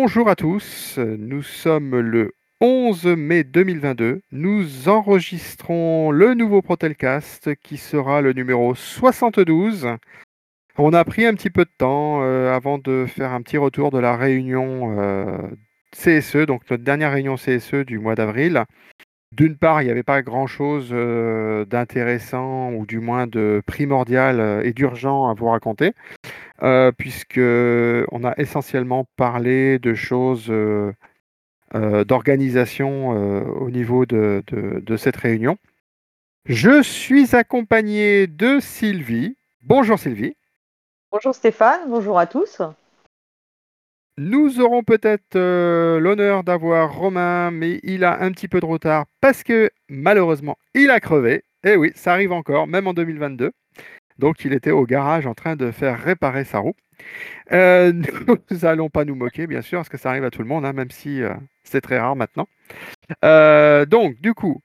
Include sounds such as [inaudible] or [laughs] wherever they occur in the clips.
Bonjour à tous, nous sommes le 11 mai 2022. Nous enregistrons le nouveau Protelcast qui sera le numéro 72. On a pris un petit peu de temps euh, avant de faire un petit retour de la réunion euh, CSE, donc notre dernière réunion CSE du mois d'avril. D'une part, il n'y avait pas grand-chose euh, d'intéressant ou du moins de primordial et d'urgent à vous raconter. Euh, puisque on a essentiellement parlé de choses euh, euh, d'organisation au niveau de, de, cette réunion. Je suis accompagné de Sylvie. Bonjour Sylvie. Bonjour Stéphane, bonjour à tous. Nous aurons peut-être l'honneur d'avoir Romain, mais il a un petit peu de retard parce que malheureusement, il a crevé. Et eh oui, ça arrive encore, même en 2022. Donc il était au garage en train de faire réparer sa roue. Euh, [laughs] nous n'allons pas nous moquer, bien sûr, parce que ça arrive à tout le monde, hein, même si euh, c'est très rare maintenant. Euh, donc, du coup,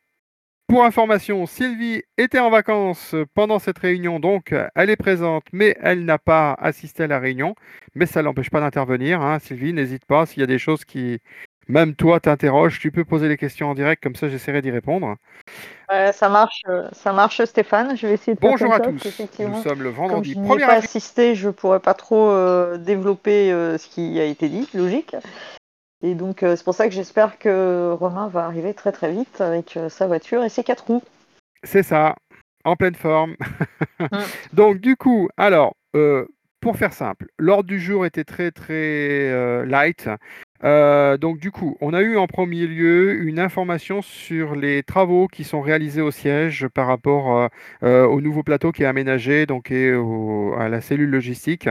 pour information, Sylvie était en vacances pendant cette réunion, donc elle est présente, mais elle n'a pas assisté à la réunion. Mais ça ne l'empêche pas d'intervenir. Hein. Sylvie, n'hésite pas, s'il y a des choses qui, même toi, t'interroges, tu peux poser les questions en direct, comme ça j'essaierai d'y répondre. ça marche, euh, ça marche Stéphane. Je vais essayer de Bonjour à tous. Nous sommes le vendredi Comme je n'ai pas assisté, je pourrais pas trop euh, développer euh, ce qui a été dit, logique. Et donc c'est pour ça que j'espère que Romain va arriver très très vite avec sa voiture et ses quatre roues. C'est ça, en pleine forme. [laughs] Mm. donc du coup, alors pour faire simple, l'ordre du jour était très très light. Euh, donc du coup, on a eu en premier lieu une information sur les travaux qui sont réalisés au siège par rapport euh, euh, au nouveau plateau qui est aménagé donc et à la cellule logistique,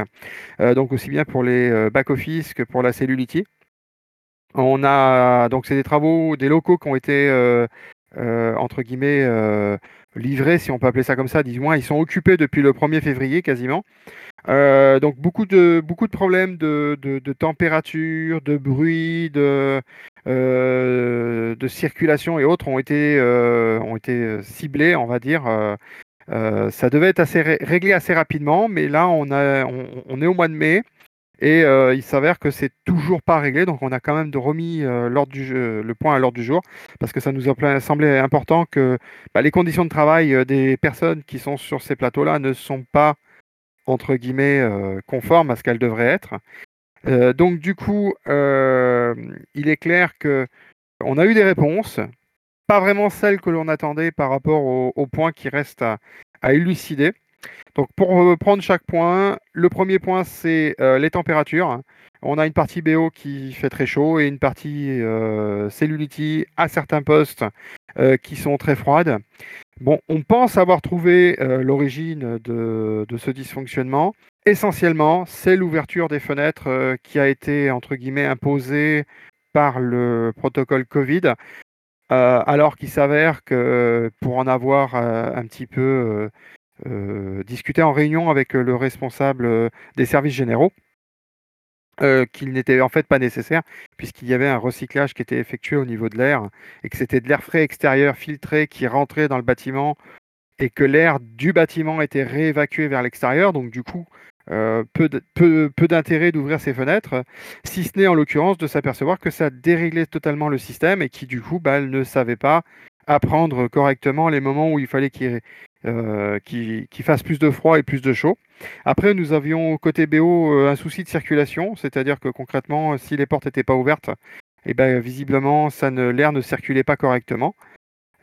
donc aussi bien pour les back-office que pour la cellule IT. On a donc c'est des travaux, des locaux qui ont été entre guillemets livrés, si on peut appeler ça comme ça, dis-moi, ils sont occupés depuis le 1er février quasiment. Euh, donc beaucoup de, beaucoup de problèmes de, de, température, de bruit, de, euh, de circulation et autres ont été, euh, ont été ciblés, on va dire. ça devait être assez réglé assez rapidement, mais là on, a, on, est au mois de mai et il s'avère que c'est toujours pas réglé, donc on a quand même remis du le point à l'ordre du jour parce que ça nous a semblé important que bah, les conditions de travail des personnes qui sont sur ces plateaux-là ne sont pas entre guillemets, euh, conforme à ce qu'elle devrait être. Euh, donc du coup, euh, il est clair que on a eu des réponses, pas vraiment celles que l'on attendait par rapport aux points qui restent à, élucider. Donc pour prendre chaque point, le premier point c'est les températures. On a une partie BO qui fait très chaud et une partie euh, à certains postes qui sont très froides. Bon, on pense avoir trouvé euh, l'origine de, ce dysfonctionnement. Essentiellement, c'est l'ouverture des fenêtres euh, qui a été, entre guillemets, imposée par le protocole Covid, euh, alors qu'il s'avère que pour en avoir un petit peu discuté en réunion avec le responsable des services généraux, euh, qu'il n'était en fait pas nécessaire, puisqu'il y avait un recyclage qui était effectué au niveau de l'air, et que c'était de l'air frais extérieur filtré qui rentrait dans le bâtiment, et que l'air du bâtiment était réévacué vers l'extérieur. Donc du coup, euh, peu, d'intérêt d'ouvrir ces fenêtres, si ce n'est en l'occurrence de s'apercevoir que ça déréglait totalement le système, et qui du coup bah, ne savait pas apprendre correctement les moments où il fallait qu'il euh, fasse plus de froid et plus de chaud. Après, nous avions côté BO euh, un souci de circulation, c'est-à-dire que concrètement, si les portes n'étaient pas ouvertes, eh ben, visiblement, l'air ne circulait pas correctement.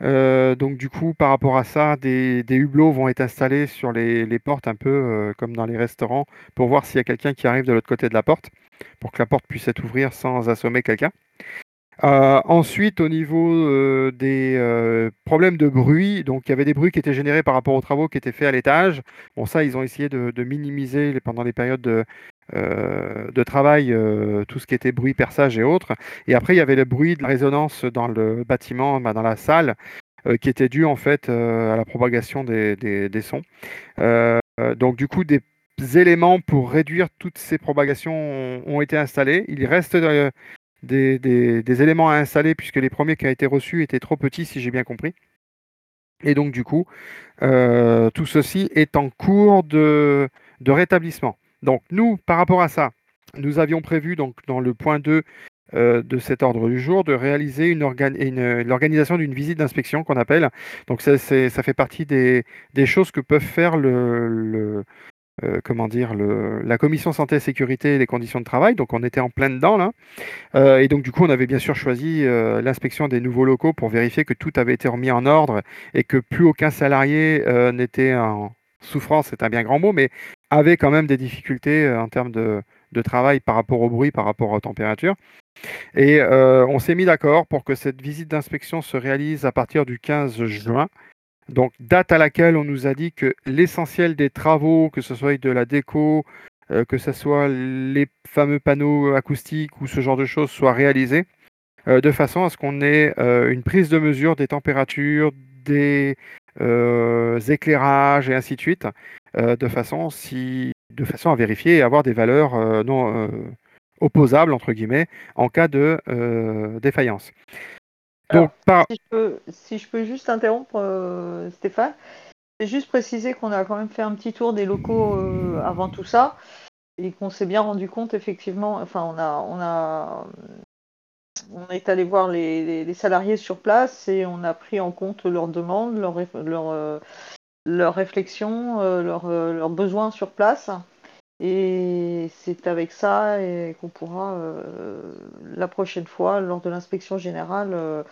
Euh, donc du coup, par rapport à ça, des, hublots vont être installés sur les, portes, un peu euh, comme dans les restaurants, pour voir s'il y a quelqu'un qui arrive de l'autre côté de la porte, pour que la porte puisse être ouverte sans assommer quelqu'un. Euh, ensuite, au niveau euh, des euh, problèmes de bruit, donc il y avait des bruits qui étaient générés par rapport aux travaux qui étaient faits à l'étage. Bon, ça, ils ont essayé de, minimiser pendant les périodes de, travail tout ce qui était bruit, perçage et autres. Et après, il y avait le bruit de la résonance dans le bâtiment, bah, dans la salle, qui était dû en fait à la propagation des, sons. donc, du coup, des éléments pour réduire toutes ces propagations ont, été installés. Il reste des, éléments à installer puisque les premiers qui ont été reçus étaient trop petits, si j'ai bien compris. Et donc, du coup, euh, tout ceci est en cours de, rétablissement. Donc, nous, par rapport à ça, nous avions prévu donc dans le point 2 de cet ordre du jour de réaliser l'organisation d'une visite d'inspection qu'on appelle. Donc ça, fait partie des, choses que peuvent faire le, euh, comment dire, la commission santé et sécurité et les conditions de travail. Donc on était en plein dedans là. Euh, et donc du coup on avait bien sûr choisi euh, l'inspection des nouveaux locaux pour vérifier que tout avait été remis en ordre et que plus aucun salarié n'était en souffrance, c'est un bien grand mot, mais avait quand même des difficultés en termes de, travail par rapport au bruit, par rapport aux températures. Et on s'est mis d'accord pour que cette visite d'inspection se réalise à partir du 15 juin. Donc, date à laquelle on nous a dit que l'essentiel des travaux, que ce soit de la déco, euh, que ce soit les fameux panneaux acoustiques ou ce genre de choses, soient réalisés, euh, de façon à ce qu'on ait euh, une prise de mesure des températures, des éclairages et ainsi de suite, de, façon de façon à vérifier et avoir des valeurs non opposables, entre guillemets, en cas de défaillance si, je peux, juste interrompre, euh, Stéphane, c'est juste préciser qu'on a quand même fait un petit tour des locaux euh, avant tout ça et qu'on s'est bien rendu compte effectivement. Enfin, on a, on a, on est allé voir les, salariés sur place et on a pris en compte leurs demandes, leurs leur, leur réflexions, euh, leurs besoins sur place. Et c'est avec ça qu'on pourra euh, la prochaine fois, lors de l'inspection générale, euh,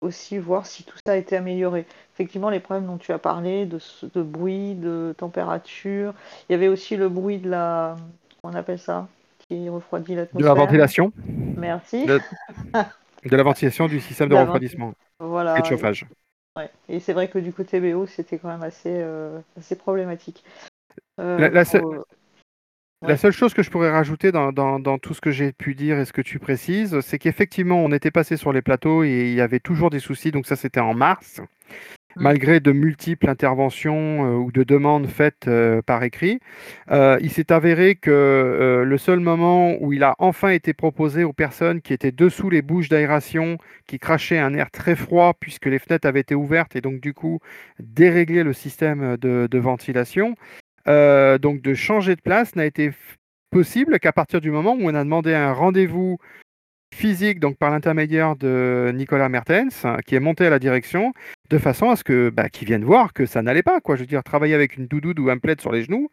aussi voir si tout ça a été amélioré. Effectivement, les problèmes dont tu as parlé, de, bruit, de température, il y avait aussi le bruit de la... on appelle ça Qui refroidit l'atmosphère. De la ventilation. Merci. De, [laughs] la ventilation du système de, refroidissement voilà, et de chauffage. Et c'est vrai que du côté BO, c'était quand même assez, euh, assez problématique. la, la seule chose que je pourrais rajouter dans, tout ce que j'ai pu dire et ce que tu précises, c'est qu'effectivement, on était passé sur les plateaux et il y avait toujours des soucis. Donc ça, c'était en mars, mmh. malgré de multiples interventions euh, ou de demandes faites euh, par écrit. Euh, il s'est avéré que le seul moment où il a enfin été proposé aux personnes qui étaient dessous les bouches d'aération, qui crachaient un air très froid puisque les fenêtres avaient été ouvertes et donc du coup dérégler le système de ventilation, euh, donc de changer de place n'a été possible qu'à partir du moment où on a demandé un rendez-vous physique, donc par l'intermédiaire de Nicolas Mertens, hein, qui est monté à la direction, de façon à ce que bah, qu'ils viennent voir que ça n'allait pas. Je veux dire, travailler avec une doudoune ou un plaid sur les genoux,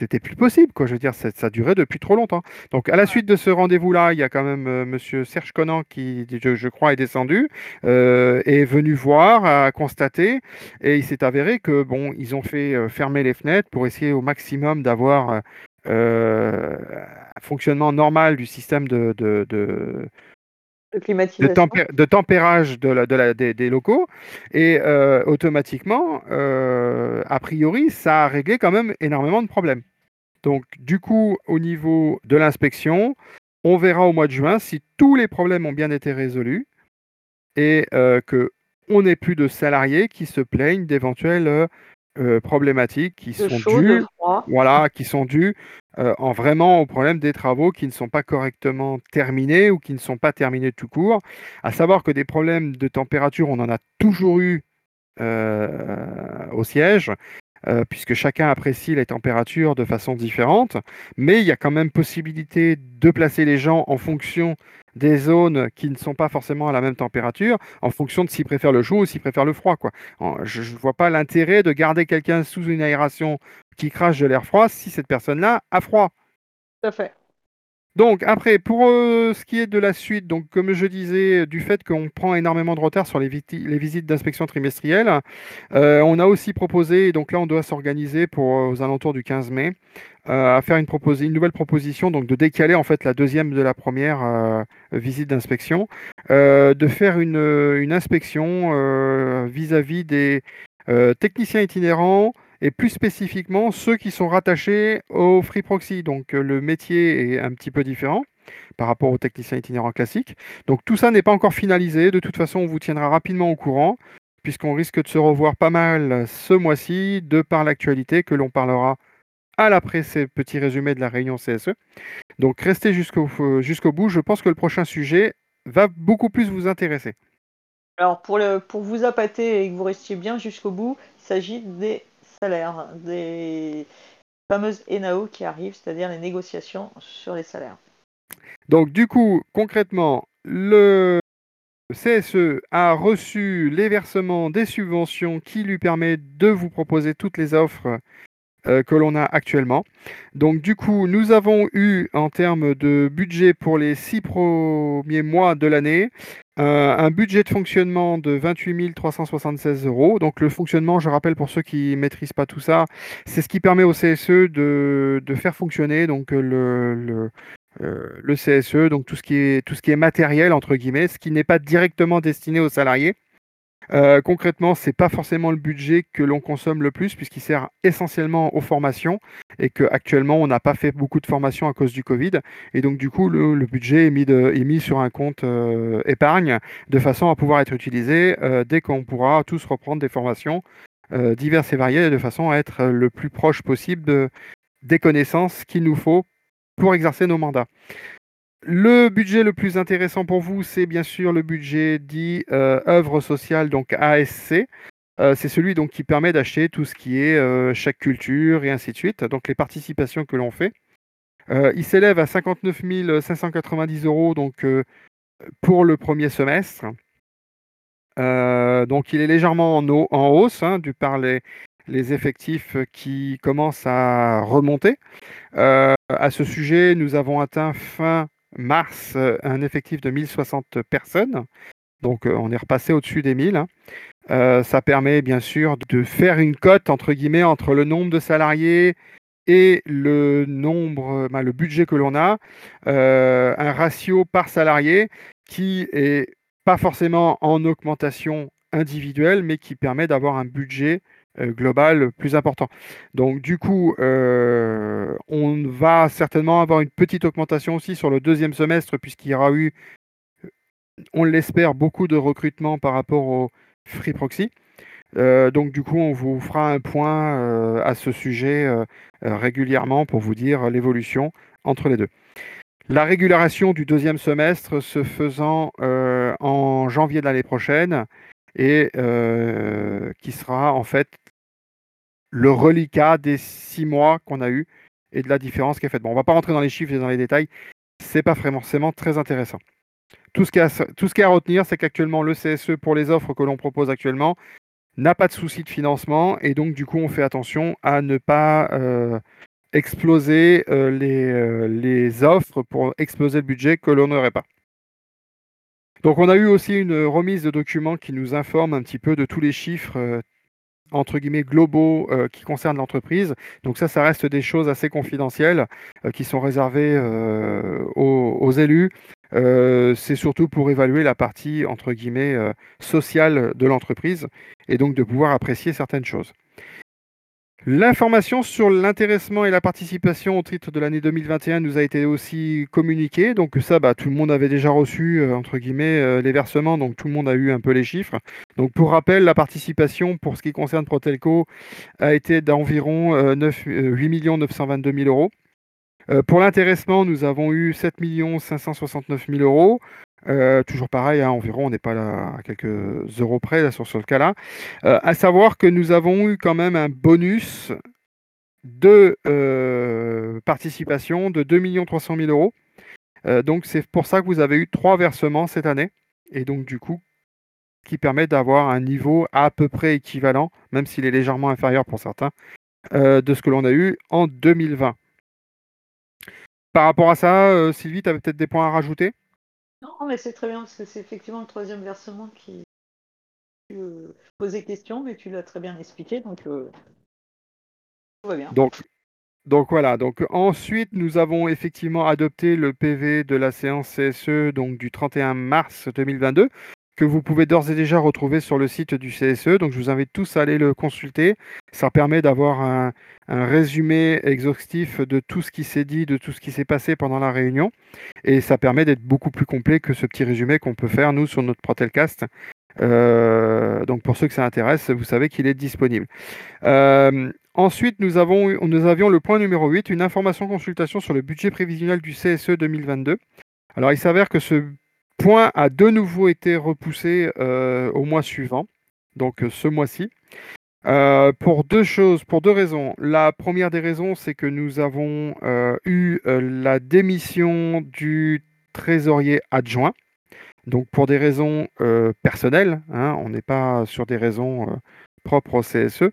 c'était plus possible. Quoi. Je veux dire, ça, ça durait depuis trop longtemps. Donc, à la suite de ce rendez-vous-là, il y a quand même M. Euh, Monsieur Serge Conan qui, je, crois, est descendu, euh, est venu voir, a constaté, et il s'est avéré que bon, ils ont fait euh, fermer les fenêtres pour essayer au maximum d'avoir un fonctionnement normal du système de, de, de de, tempérage de la, de la, des, locaux. Et automatiquement, a priori, ça a réglé quand même énormément de problèmes. Donc, du coup, au niveau de l'inspection, on verra au mois de juin si tous les problèmes ont bien été résolus et euh, que on n'ait plus de salariés qui se plaignent d'éventuelles euh, problématiques qui sont dues, voilà, qui sont dues euh, en vraiment au problème des travaux qui ne sont pas correctement terminés ou qui ne sont pas terminés tout court. À savoir que des problèmes de température, on en a toujours eu au siège. Euh, puisque chacun apprécie les températures de façon différente, mais il y a quand même possibilité de placer les gens en fonction des zones qui ne sont pas forcément à la même température, en fonction de s'ils préfèrent le chaud ou s'ils préfèrent le froid. Quoi. Je ne vois pas l'intérêt de garder quelqu'un sous une aération qui crache de l'air froid si cette personne-là a froid. Tout fait. Donc après, pour euh, ce qui est de la suite, donc comme je disais, du fait qu'on prend énormément de retard sur les, visites d'inspection trimestrielles, euh, on a aussi proposé, donc là on doit s'organiser pour euh, aux alentours du 15 mai, à faire une, une, nouvelle proposition, donc de décaler en fait la deuxième de la première visite d'inspection, de faire une, une inspection vis-à-vis -vis des techniciens itinérants, et plus spécifiquement ceux qui sont rattachés au Free Proxy. Donc euh, le métier est un petit peu différent par rapport aux techniciens itinérants classiques. Donc tout ça n'est pas encore finalisé. De toute façon, on vous tiendra rapidement au courant, puisqu'on risque de se revoir pas mal ce mois-ci, de par l'actualité que l'on parlera à l'après ces petits résumés de la réunion CSE. Donc restez jusqu'au euh, jusqu'au bout. Je pense que le prochain sujet va beaucoup plus vous intéresser. Alors pour, le, pour vous appâter et que vous restiez bien jusqu'au bout, il s'agit des salaires, des, fameuse ENAO qui arrive, c'est-à-dire les négociations sur les salaires. Donc du coup, concrètement, le CSE a reçu les versements des subventions qui lui permettent de vous proposer toutes les offres euh, que l'on a actuellement. Donc du coup, nous avons eu en termes de budget pour les six premiers mois de l'année euh, un budget de fonctionnement de 28 376 euros. Donc le fonctionnement, je rappelle pour ceux qui ne maîtrisent pas tout ça, c'est ce qui permet au CSE de, faire fonctionner donc euh, le CSE, donc ce, qui est, tout ce qui est matériel, entre guillemets, ce qui n'est pas directement destiné aux salariés. Euh, concrètement, ce n'est pas forcément le budget que l'on consomme le plus, puisqu'il sert essentiellement aux formations, et qu'actuellement, on n'a pas fait beaucoup de formations à cause du Covid. Et donc, du coup, le, budget est mis, sur un compte euh, épargne, de façon à pouvoir être utilisé euh, dès qu'on pourra tous reprendre des formations diverses et variées, de façon à être le plus proche possible des connaissances qu'il nous faut pour exercer nos mandats. Le budget le plus intéressant pour vous, c'est bien sûr le budget dit euh, œuvre sociale, donc ASC. Euh, c'est celui donc qui permet d'acheter tout ce qui est euh, chaque culture et ainsi de suite, donc les participations que l'on fait. il s'élève à 59 590 euros donc, pour le premier semestre. donc il est légèrement en, hausse, hein, du par les, les, effectifs qui commencent à remonter. à ce sujet, nous avons atteint fin mars euh, un effectif de 1060 personnes. Donc euh, on est repassé au-dessus des 1000. Hein. Euh, ça permet bien sûr de faire une cote entre le nombre de salariés et le nombre, ben, le budget que l'on a, un ratio par salarié qui est pas forcément en augmentation individuelle, mais qui permet d'avoir un budget global plus important. Donc du coup, euh, on va certainement avoir une petite augmentation aussi sur le deuxième semestre puisqu'il y aura eu, on l'espère, beaucoup de recrutement par rapport au Free Proxy. Euh, donc du coup, on vous fera un point à ce sujet régulièrement pour vous dire l'évolution entre les deux. La régulation du deuxième semestre se faisant en janvier de l'année prochaine et qui sera en fait le reliquat des six mois qu'on a eu et de la différence qui est faite. Bon, on va pas rentrer dans les chiffres et dans les détails, c'est pas forcément très intéressant. Tout ce qu'il y a, à retenir, c'est qu'actuellement, le CSE pour les offres que l'on propose actuellement n'a pas de souci de financement et donc du coup, on fait attention à ne pas euh, exploser euh, les, euh, les offres pour exploser le budget que l'on n'aurait pas. Donc on a eu aussi une remise de documents qui nous informe un petit peu de tous les chiffres entre guillemets globaux euh, qui concernent l'entreprise. Donc ça, ça reste des choses assez confidentielles euh, qui sont réservées euh, aux, élus. c'est surtout pour évaluer la partie entre guillemets sociale de l'entreprise et donc de pouvoir apprécier certaines choses. L'information sur l'intéressement et la participation au titre de l'année 2021 nous a été aussi communiquée. Donc ça, bah, tout le monde avait déjà reçu, euh, entre guillemets, euh, les versements. Donc tout le monde a eu un peu les chiffres. Donc pour rappel, la participation pour ce qui concerne Protelco a été d'environ 8 922 000 euros. Euh, pour l'intéressement, nous avons eu 7 569 000 euros. Euh, toujours pareil, hein, environ, on n'est pas là à quelques euros près sur ce cas-là. Euh, à savoir que nous avons eu quand même un bonus de euh, participation de 2 300 000 euros. donc c'est pour ça que vous avez eu trois versements cette année. Et donc du coup, qui permet d'avoir un niveau à peu près équivalent, même s'il est légèrement inférieur pour certains, de ce que l'on a eu en 2020. Par rapport à ça, Sylvie, tu avais peut-être des points à rajouter? Non, mais c'est très bien, parce que c'est effectivement le troisième versement qui euh, posait question, mais tu l'as très bien expliqué, donc euh, tout va bien. Donc, donc voilà, donc ensuite nous avons effectivement adopté le PV de la séance CSE donc du 31 mars 2022 que vous pouvez d'ores et déjà retrouver sur le site du CSE. Donc je vous invite tous à aller le consulter. Ça permet d'avoir un, résumé exhaustif de tout ce qui s'est dit, de tout ce qui s'est passé pendant la réunion. Et ça permet d'être beaucoup plus complet que ce petit résumé qu'on peut faire, nous, sur notre Protelcast. Euh, donc pour ceux que ça intéresse, vous savez qu'il est disponible. Euh, ensuite, nous, avons, nous avions le point numéro 8, une information consultation sur le budget prévisionnel du CSE 2022. Alors il s'avère que ce point a de nouveau été repoussé euh, au mois suivant, donc euh, ce mois-ci. pour deux choses, pour deux raisons. La première des raisons, c'est que nous avons eu la démission du trésorier adjoint. Donc pour des raisons personnelles, hein, on n'est pas sur des raisons propres au CSE.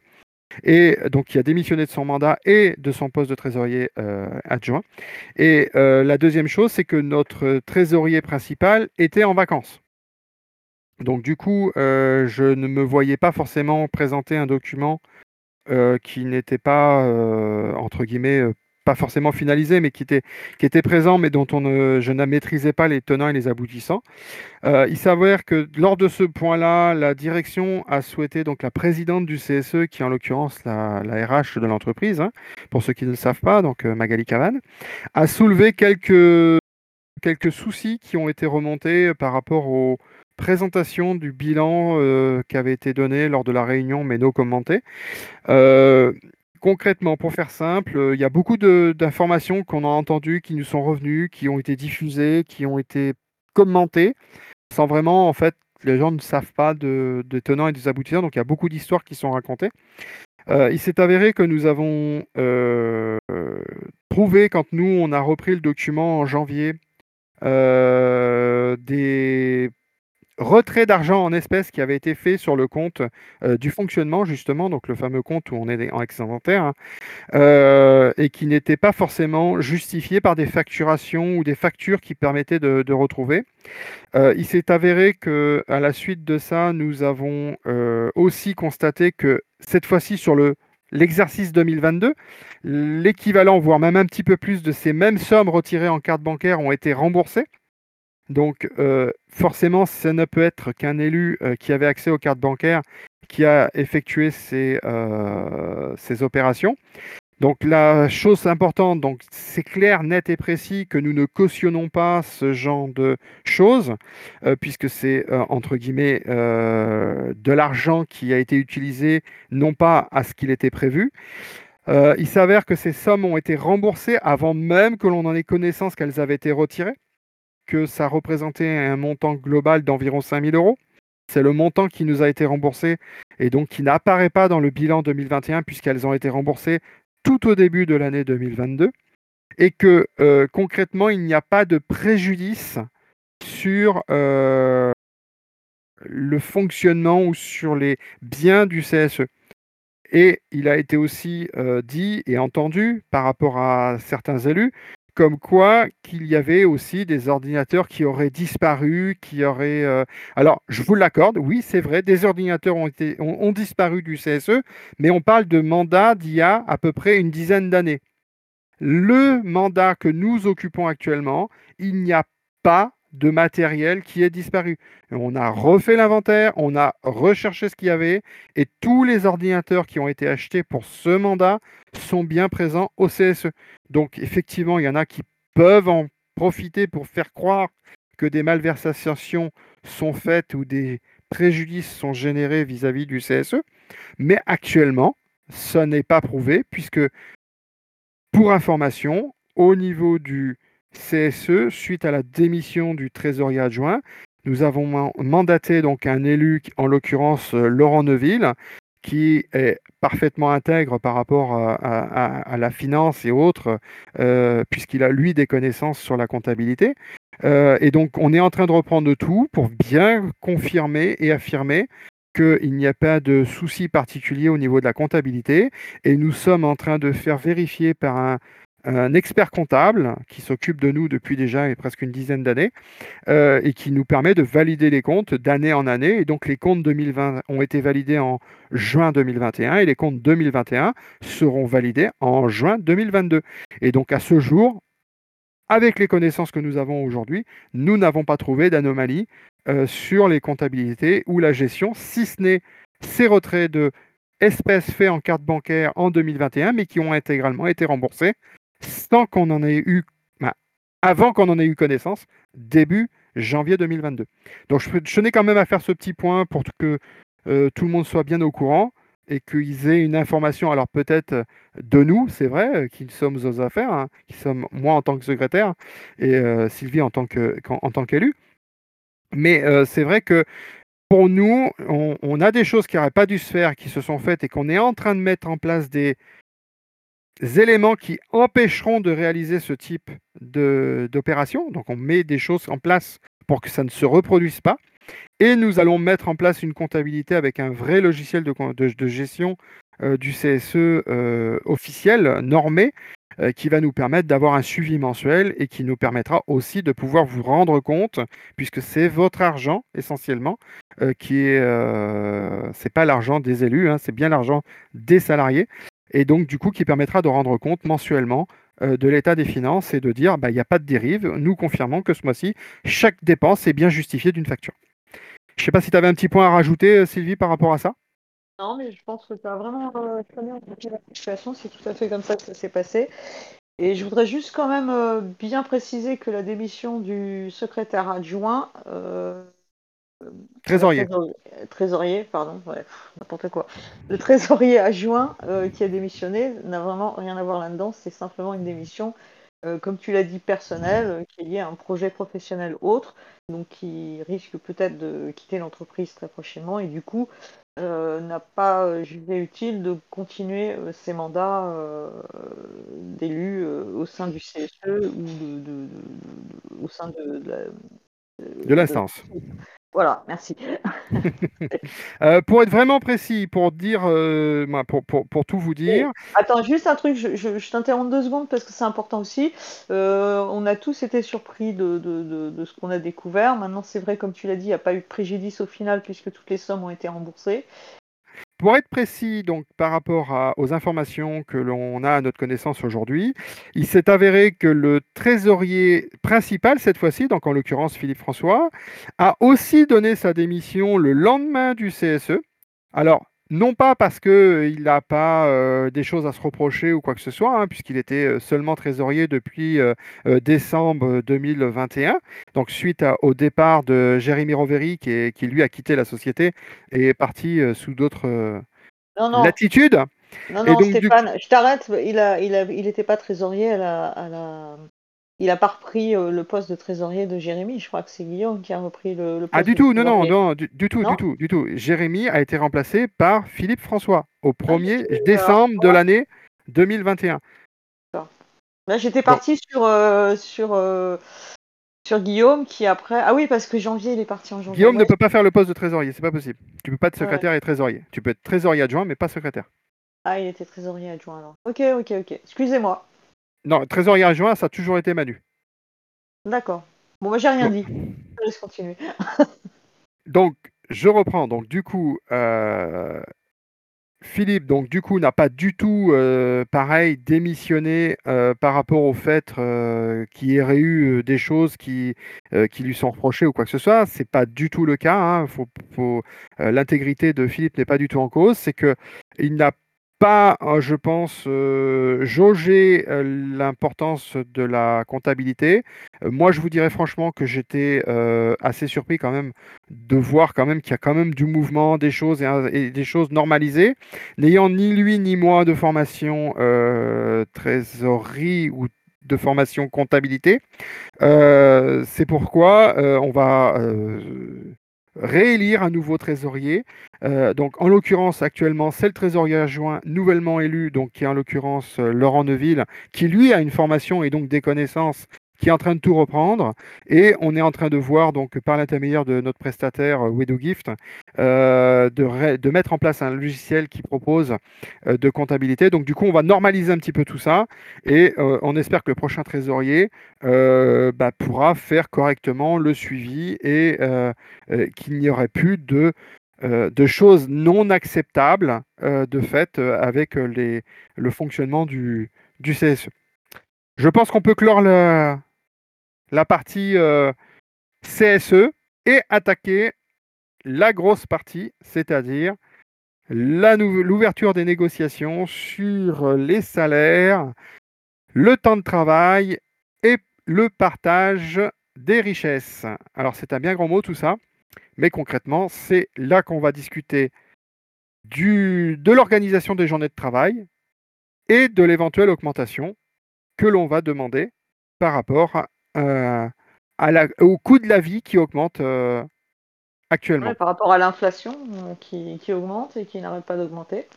Et donc, il a démissionné de son mandat et de son poste de trésorier adjoint. Et la deuxième chose, c'est que notre trésorier principal était en vacances. Donc, du coup, je ne me voyais pas forcément présenter un document qui n'était pas, entre guillemets, pas forcément finalisé, mais qui était, qui était présent, mais dont on ne, je ne maîtrisais pas les tenants et les aboutissants. Euh, il s'avère que lors de ce point-là, la direction a souhaité, donc la présidente du CSE, qui est en l'occurrence la, la, RH de l'entreprise, hein, pour ceux qui ne le savent pas, donc euh, Magali Cavan, a soulevé quelques, quelques soucis qui ont été remontés par rapport aux présentations du bilan euh, qui avait été donné lors de la réunion, mais non commenté. Euh, concrètement, pour faire simple, euh, il y a beaucoup d'informations qu'on a entendues, qui nous sont revenues, qui ont été diffusées, qui ont été commentées, sans vraiment, en fait, les gens ne savent pas de, tenants et des aboutissants, donc il y a beaucoup d'histoires qui sont racontées. Euh, il s'est avéré que nous avons euh, trouvé, quand nous, on a repris le document en janvier, des retrait d'argent en espèces qui avait été fait sur le compte euh, du fonctionnement, justement, donc le fameux compte où on est en excédentaire, hein, euh, et qui n'était pas forcément justifié par des facturations ou des factures qui permettaient de, retrouver. Euh, il s'est avéré que à la suite de ça, nous avons aussi constaté que cette fois-ci sur le l'exercice 2022, l'équivalent, voire même un petit peu plus de ces mêmes sommes retirées en carte bancaire ont été remboursées. Donc euh, forcément, ça ne peut être qu'un élu euh, qui avait accès aux cartes bancaires qui a effectué ces, euh, ces opérations. Donc la chose importante, donc c'est clair, net et précis que nous ne cautionnons pas ce genre de choses, puisque c'est entre guillemets de l'argent qui a été utilisé non pas à ce qu'il était prévu. il s'avère que ces sommes ont été remboursées avant même que l'on en ait connaissance qu'elles avaient été retirées que ça représentait un montant global d'environ 5000 euros. C'est le montant qui nous a été remboursé et donc qui n'apparaît pas dans le bilan 2021 puisqu'elles ont été remboursées tout au début de l'année 2022 et que euh, concrètement il n'y a pas de préjudice sur euh, le fonctionnement ou sur les biens du CSE. Et il a été aussi euh, dit et entendu par rapport à certains élus comme quoi qu'il y avait aussi des ordinateurs qui auraient disparu, qui auraient... Euh, alors, je vous l'accorde, oui, c'est vrai, des ordinateurs ont, ont, disparu du CSE, mais on parle de mandats d'il y a à peu près une dizaine d'années. Le mandat que nous occupons actuellement, il n'y a pas de matériel qui est disparu. On a refait l'inventaire, on a recherché ce qu'il y avait, et tous les ordinateurs qui ont été achetés pour ce mandat sont bien présents au CSE. Donc effectivement, il y en a qui peuvent en profiter pour faire croire que des malversations sont faites ou des préjudices sont générés vis-à-vis du CSE. Mais actuellement, ça n'est pas prouvé puisque, pour information, au niveau du CSE, suite à la démission du trésorier adjoint, nous avons mandaté un élu, en l'occurrence euh, Laurent Neuville, qui est parfaitement intègre par rapport à, la finance et autres, euh, puisqu'il a lui des connaissances sur la comptabilité. Euh, et donc on est en train de reprendre tout pour bien confirmer et affirmer qu'il n'y a pas de souci particulier au niveau de la comptabilité. Et nous sommes en train de faire vérifier par un, un expert comptable qui s'occupe de nous depuis déjà presque une dizaine d'années euh, et qui nous permet de valider les comptes d'année en année. Et donc les comptes 2020 ont été validés en juin 2021 et les comptes 2021 seront validés en juin 2022. Et donc à ce jour, avec les connaissances que nous avons aujourd'hui, nous n'avons pas trouvé d'anomalie euh, sur les comptabilités ou la gestion, si ce n'est ces retraits de espèces faits en carte bancaire en 2021, mais qui ont intégralement été remboursés sans qu'on en ait eu, bah, avant qu'on en ait eu connaissance, début janvier 2022. Donc je, n'ai quand même à faire ce petit point pour que euh, tout le monde soit bien au courant et qu'ils aient une information, alors peut-être de nous, c'est vrai, euh, qui sommes aux affaires, hein, qui sommes moi en tant que secrétaire et euh, Sylvie en tant que en tant qu'élu. Mais c'est vrai que pour nous, on, a des choses qui n'auraient pas dû se faire, qui se sont faites et qu'on est en train de mettre en place des éléments qui empêcheront de réaliser ce type d'opération. Donc on met des choses en place pour que ça ne se reproduise pas. Et nous allons mettre en place une comptabilité avec un vrai logiciel de, gestion euh, du CSE euh, officiel, normé, euh, qui va nous permettre d'avoir un suivi mensuel et qui nous permettra aussi de pouvoir vous rendre compte, puisque c'est votre argent essentiellement, qui est, pas l'argent des élus, hein, c'est bien l'argent des salariés, et donc du coup qui permettra de rendre compte mensuellement de l'état des finances et de dire bah, il n'y a pas de dérive, nous confirmons que ce mois-ci, chaque dépense est bien justifiée d'une facture. Je ne sais pas si tu avais un petit point à rajouter, Sylvie, par rapport à ça? Non, mais je pense que tu as vraiment euh, très bien la situation. C'est tout à fait comme ça que ça s'est passé. Et je voudrais juste quand même euh, bien préciser que la démission du secrétaire adjoint. Euh, trésorier. trésorier. pardon, n'importe quoi. Le trésorier adjoint qui a démissionné n'a vraiment rien à voir là-dedans. C'est simplement une démission euh, comme tu l'as dit, personnel, euh, qui est lié à un projet professionnel autre, donc qui risque peut-être de quitter l'entreprise très prochainement et du coup euh, n'a pas jugé utile de continuer ses mandats d'élu au sein du CSE ou au sein de, de l'instance. Voilà, merci. [laughs] Euh, pour être vraiment précis, pour dire, euh, pour, pour, pour, tout vous dire. attends, juste un truc, je, je, t'interromps deux secondes parce que c'est important aussi. Euh, on a tous été surpris de, de, de, de ce qu'on a découvert. Maintenant, c'est vrai, comme tu l'as dit, il n'y a pas eu de préjudice au final puisque toutes les sommes ont été remboursées. Pour être précis, donc par rapport aux informations que l'on a à notre connaissance aujourd'hui, il s'est avéré que le trésorier principal, cette fois-ci, donc en l'occurrence Philippe François, a aussi donné sa démission le lendemain du CSE. Alors, non pas parce qu'il n'a pas euh, des choses à se reprocher ou quoi que ce soit, hein, puisqu'il était euh, seulement trésorier depuis euh, décembre 2021, donc suite au départ de Jérémy Roveri, qui, qui, lui a quitté la société et est parti sous d'autres latitudes. Non, non, Stéphane, je t'arrête, il n'était il il pas trésorier à la il a pas repris euh, le poste de trésorier de Jérémy. Je crois que c'est Guillaume qui a repris le, poste. Ah, du tout, non, non, non, du, tout, du tout, du tout. Jérémy a été remplacé par Philippe François au 1er ah, décembre de l'année 2021. Là, j'étais parti sur, euh, sur, euh, sur Guillaume qui après. Ah oui, parce que janvier, il est parti en janvier. Guillaume ne peut pas faire le poste de trésorier, c'est pas possible. Tu peux pas être secrétaire et trésorier. Tu peux être trésorier adjoint, mais pas secrétaire. Ah, il était trésorier adjoint alors. Ok, ok, ok. Excusez-moi. Non, trésorier adjoint, ça a toujours été Manu. D'accord. Bon, moi, j'ai rien dit. Je laisse continuer. [laughs] donc, je reprends. Donc, du coup, euh, Philippe, donc, du coup, n'a pas du tout, euh, pareil, démissionné euh, par rapport au fait qu'il y aurait eu des choses qui, qui lui sont reprochées ou quoi que ce soit. C'est pas du tout le cas. Hein. L'intégrité de Philippe n'est pas du tout en cause. C'est que il n'a pas, euh, je pense, euh, jauger euh, l'importance de la comptabilité. moi, je vous dirais franchement que j'étais assez surpris quand même de voir quand même qu'il y a quand même du mouvement, des choses et, des choses normalisées. N'ayant ni lui ni moi de formation trésorerie ou de formation comptabilité, c'est pourquoi on va réélire un nouveau trésorier. Euh, donc, en l'occurrence, actuellement, c'est le trésorier adjoint nouvellement élu, donc qui est en l'occurrence euh, Laurent Neuville, qui lui a une formation et donc des connaissances qui est en train de tout reprendre. Et on est en train de voir, donc, par l'intermédiaire de notre prestataire euh, Gift, euh, de, mettre en place un logiciel qui propose euh, de comptabilité. Donc, du coup, on va normaliser un petit peu tout ça et on espère que le prochain trésorier bah, pourra faire correctement le suivi et qu'il n'y aurait plus de de choses non acceptables de fait avec les, le fonctionnement du, du CSE. Je pense qu'on peut clore le, la partie euh, CSE et attaquer la grosse partie, c'est-à-dire l'ouverture des négociations sur les salaires, le temps de travail et le partage des richesses. Alors c'est un bien grand mot tout ça, mais concrètement, c'est là qu'on va discuter de l'organisation des journées de travail et de l'éventuelle augmentation que l'on va demander par rapport à, euh, au coût de la vie qui augmente euh, actuellement. par rapport à l'inflation euh, qui, qui, augmente et qui n'arrête pas d'augmenter.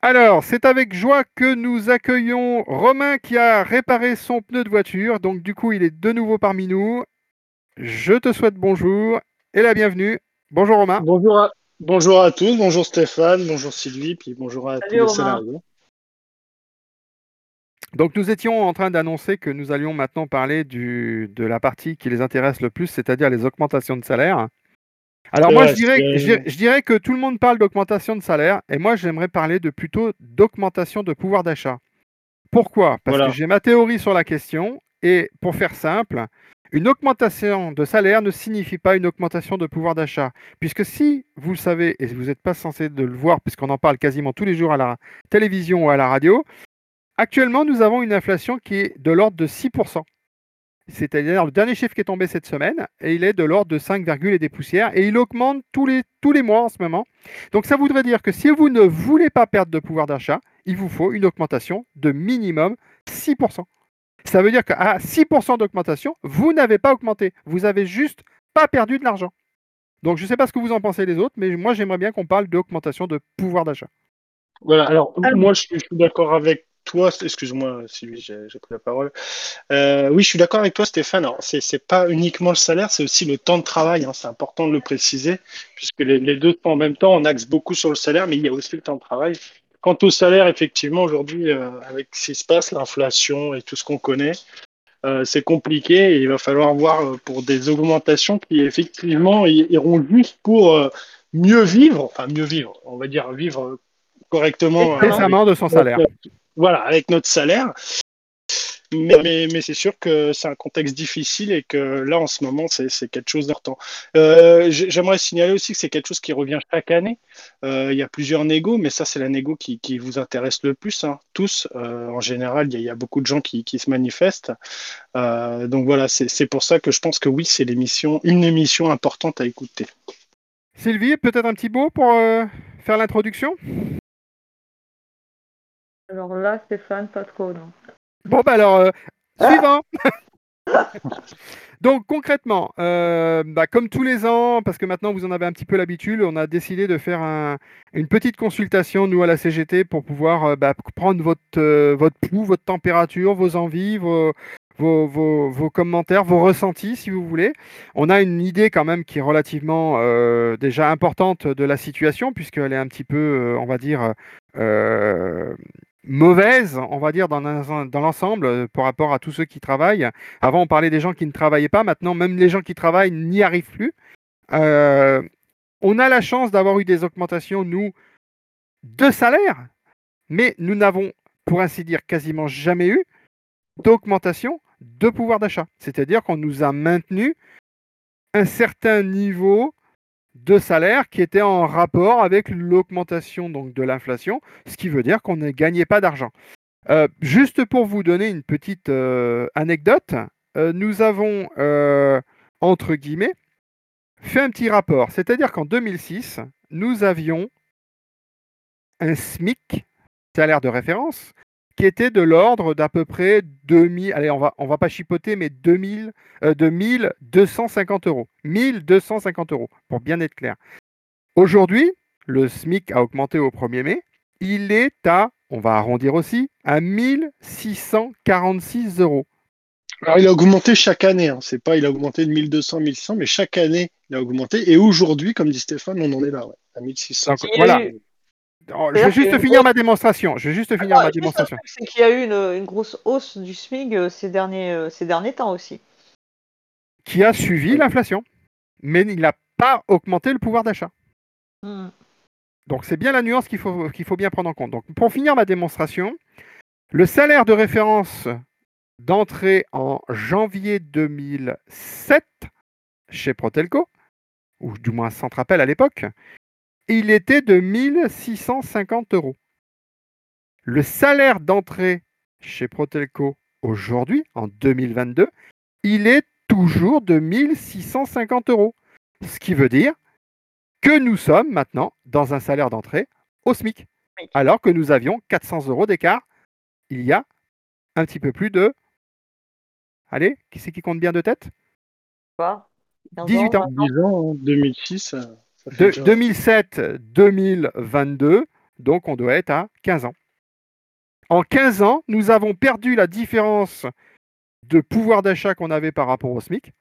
Alors, c'est avec joie que nous accueillons Romain qui a réparé son pneu de voiture. Donc, du coup, il est de nouveau parmi nous. Je te souhaite bonjour et la bienvenue. Bonjour Romain. Bonjour à, bonjour à tous, bonjour Stéphane, bonjour Sylvie, puis bonjour à tous les salariés. Donc nous étions en train d'annoncer que nous allions maintenant parler du, de la partie qui les intéresse le plus, c'est-à-dire les augmentations de salaire. Alors moi, je dirais, je, dirais, que tout le monde parle d'augmentation de salaire, et moi, j'aimerais parler de plutôt d'augmentation de pouvoir d'achat. Pourquoi? Parce que j'ai ma théorie sur la question, et pour faire simple, une augmentation de salaire ne signifie pas une augmentation de pouvoir d'achat. Puisque si vous le savez, et vous n'êtes pas censé de le voir, puisqu'on en parle quasiment tous les jours à la télévision ou à la radio, Actuellement, nous avons une inflation qui est de l'ordre de 6%. C'est-à-dire le dernier chiffre qui est tombé cette semaine, et il est de l'ordre de 5, et des poussières, et il augmente tous les, tous les mois en ce moment. Donc ça voudrait dire que si vous ne voulez pas perdre de pouvoir d'achat, il vous faut une augmentation de minimum 6%. Ça veut dire qu'à 6% d'augmentation, vous n'avez pas augmenté, vous avez juste pas perdu de l'argent. Donc je ne sais pas ce que vous en pensez les autres, mais moi j'aimerais bien qu'on parle d'augmentation de pouvoir d'achat. Voilà, alors moi je suis d'accord avec toi, excuse-moi Sylvie, j'ai pris la parole. Euh, oui, je suis d'accord avec toi Stéphane. Ce n'est pas uniquement le salaire, c'est aussi le temps de travail. Hein. C'est important de le préciser, puisque les, deux en même temps, on axe beaucoup sur le salaire, mais il y a aussi le temps de travail. Quant au salaire, effectivement, aujourd'hui, euh, avec ce qui se passe, l'inflation et tout ce qu'on connaît, euh, c'est compliqué et il va falloir voir pour des augmentations qui, effectivement, iront juste pour mieux vivre, enfin mieux vivre, on va dire vivre correctement. Récemment de son salaire voilà, avec notre salaire. Mais, c'est sûr que c'est un contexte difficile et que là, en ce moment, c'est quelque chose d'important. Euh, J'aimerais signaler aussi que c'est quelque chose qui revient chaque année. Euh, il y a plusieurs négos, mais ça, c'est la négo qui, vous intéresse le plus, hein, tous. Euh, en général, il y, a beaucoup de gens qui, qui se manifestent. Donc voilà, c'est pour ça que je pense que oui, c'est l'émission, une émission importante à écouter. Sylvie, peut-être un petit mot pour faire l'introduction? Alors là, Stéphane, pas trop, non. Bon, bah alors, euh, suivant [laughs] Donc concrètement, euh, bah, comme tous les ans, parce que maintenant vous en avez un petit peu l'habitude, on a décidé de faire une petite consultation, nous à la CGT, pour pouvoir euh, bah, prendre votre, votre pouls, votre température, vos envies, vos, vos, commentaires, vos ressentis, si vous voulez. On a une idée quand même qui est relativement déjà importante de la situation, puisqu'elle est un petit peu, on va dire, mauvaise, on va dire, dans, l'ensemble euh, par rapport à tous ceux qui travaillent. Avant, on parlait des gens qui ne travaillaient pas. Maintenant, même les gens qui travaillent n'y arrivent plus. Euh, on a la chance d'avoir eu des augmentations, nous, de salaire, mais nous n'avons, pour ainsi dire, quasiment jamais eu d'augmentation de pouvoir d'achat. C'est-à-dire qu'on nous a maintenu un certain niveau de salaire qui était en rapport avec l'augmentation donc de l'inflation, ce qui veut dire qu'on ne gagnait pas d'argent. Euh, juste pour vous donner une petite euh, anecdote, euh, nous avons, entre guillemets, fait un petit rapport. C'est-à-dire qu'en 2006, nous avions un SMIC, salaire de référence, qui était de l'ordre d'à peu près 2000, allez, on va, on va pas chipoter, mais 2000, euh, 2250 euros. 1250 euros, pour bien être clair. Aujourd'hui, le SMIC a augmenté au 1er mai. Il est à, on va arrondir aussi, à 1646 euros. Alors, il a augmenté chaque année. Hein. C'est pas, il a augmenté de 1200, 1100, mais chaque année, il a augmenté. Et aujourd'hui, comme dit Stéphane, on en est là, à 1600. voilà. Oh, je vais juste finir ma démonstration. Je vais juste finir ma démonstration. C'est qu'il y a eu une, grosse hausse du SMIG euh, ces derniers, euh, ces derniers temps aussi. Qui a suivi l'inflation. Mais il n'a pas augmenté le pouvoir d'achat. Hmm. Donc c'est bien la nuance qu'il faut, qu'il faut bien prendre en compte. Donc pour finir ma démonstration, le salaire de référence d'entrée en janvier 2007 chez Protelco, ou du moins Centrapel à l'époque, il était de 1650 euros. Le salaire d'entrée chez Protelco aujourd'hui, en 2022, il est toujours de 1650 euros. Ce qui veut dire que nous sommes maintenant dans un salaire d'entrée au SMIC, alors que nous avions 400 euros d'écart il y a un petit peu plus de... Allez, qui c'est qui compte bien de tête? 18 ans? 10 ans, 2006. 2007-2022, donc on doit être à 15 ans. En 15 ans, nous avons perdu la différence de pouvoir d'achat qu'on avait par rapport au SMIC,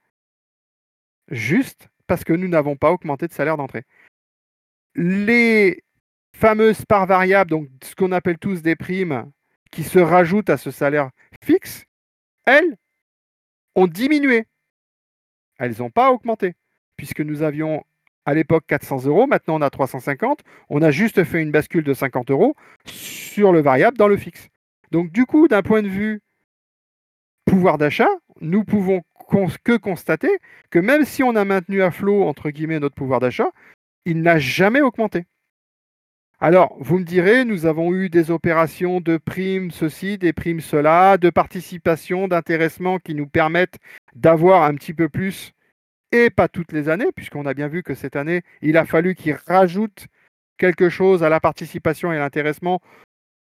juste parce que nous n'avons pas augmenté de salaire d'entrée. Les fameuses parts variables, donc ce qu'on appelle tous des primes, qui se rajoutent à ce salaire fixe, elles ont diminué. Elles n'ont pas augmenté, puisque nous avions à l'époque 400 euros, maintenant on a 350, on a juste fait une bascule de 50 euros sur le variable dans le fixe. Donc du coup, d'un point de vue pouvoir d'achat, nous pouvons que constater que même si on a maintenu à flot, entre guillemets, notre pouvoir d'achat, il n'a jamais augmenté. Alors, vous me direz, nous avons eu des opérations de primes ceci, des primes cela, de participation, d'intéressement qui nous permettent d'avoir un petit peu plus et pas toutes les années, puisqu'on a bien vu que cette année, il a fallu qu'ils rajoutent quelque chose à la participation et l'intéressement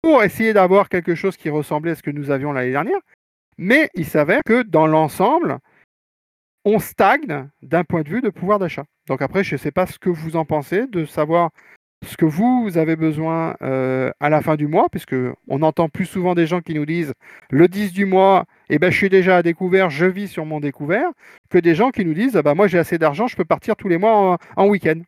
pour essayer d'avoir quelque chose qui ressemblait à ce que nous avions l'année dernière. Mais il s'avère que dans l'ensemble, on stagne d'un point de vue de pouvoir d'achat. Donc après, je ne sais pas ce que vous en pensez, de savoir ce que vous avez besoin euh, à la fin du mois, puisque on entend plus souvent des gens qui nous disent le 10 du mois, eh ben, je suis déjà à découvert, je vis sur mon découvert, que des gens qui nous disent bah, moi j'ai assez d'argent, je peux partir tous les mois en week-end.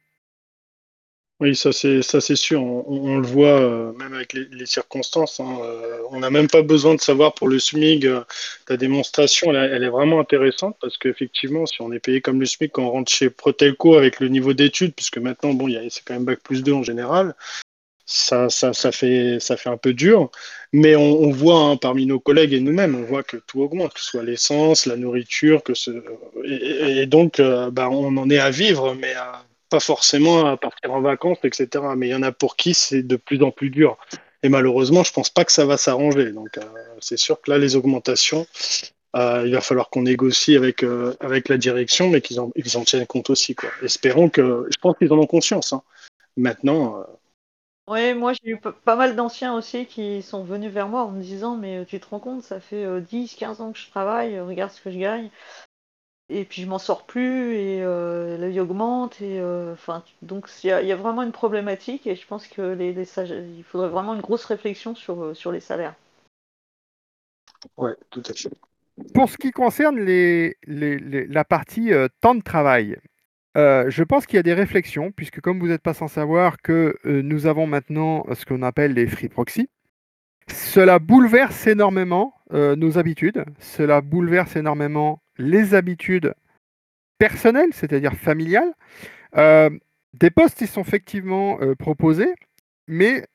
Oui, ça c'est ça c'est sûr. On, le voit euh, même avec les, circonstances. Hein, euh, on n'a même pas besoin de savoir pour le SMIC. Euh, ta démonstration, elle, est vraiment intéressante parce qu'effectivement, si on est payé comme le SMIC quand on rentre chez Protelco avec le niveau d'études, puisque maintenant bon, c'est quand même bac plus 2 en général, ça, ça, ça, fait ça fait un peu dur. Mais on, voit hein, parmi nos collègues et nous-mêmes, on voit que tout augmente, que ce soit l'essence, la nourriture, que ce et, donc bah, on en est à vivre, mais à pas forcément à partir en vacances, etc. Mais il y en a pour qui c'est de plus en plus dur. Et malheureusement, je pense pas que ça va s'arranger. Donc, euh, c'est sûr que là, les augmentations, euh, il va falloir qu'on négocie avec, euh, avec la direction, mais qu'ils en, en, tiennent compte aussi. Quoi. Espérons que. Je pense qu'ils en ont conscience. Hein. Maintenant. Oui, moi j'ai eu pas mal d'anciens aussi qui sont venus vers moi en me disant Mais tu te rends compte, ça fait 10, 15 ans que je travaille, regarde ce que je gagne et puis je m'en sors plus et euh, la vie augmente et euh, enfin donc il y, a vraiment une problématique et je pense que les, il faudrait vraiment une grosse réflexion sur, euh, sur les salaires. Ouais, tout à fait. Pour ce qui concerne les, la partie temps de travail, je pense qu'il y a des réflexions, puisque comme vous n'êtes pas sans savoir que nous avons maintenant ce qu'on appelle les free proxy, cela bouleverse énormément nos habitudes, cela bouleverse énormément les habitudes personnelles, c'est-à-dire familiales. Euh, des postes ils sont effectivement euh, proposés, mais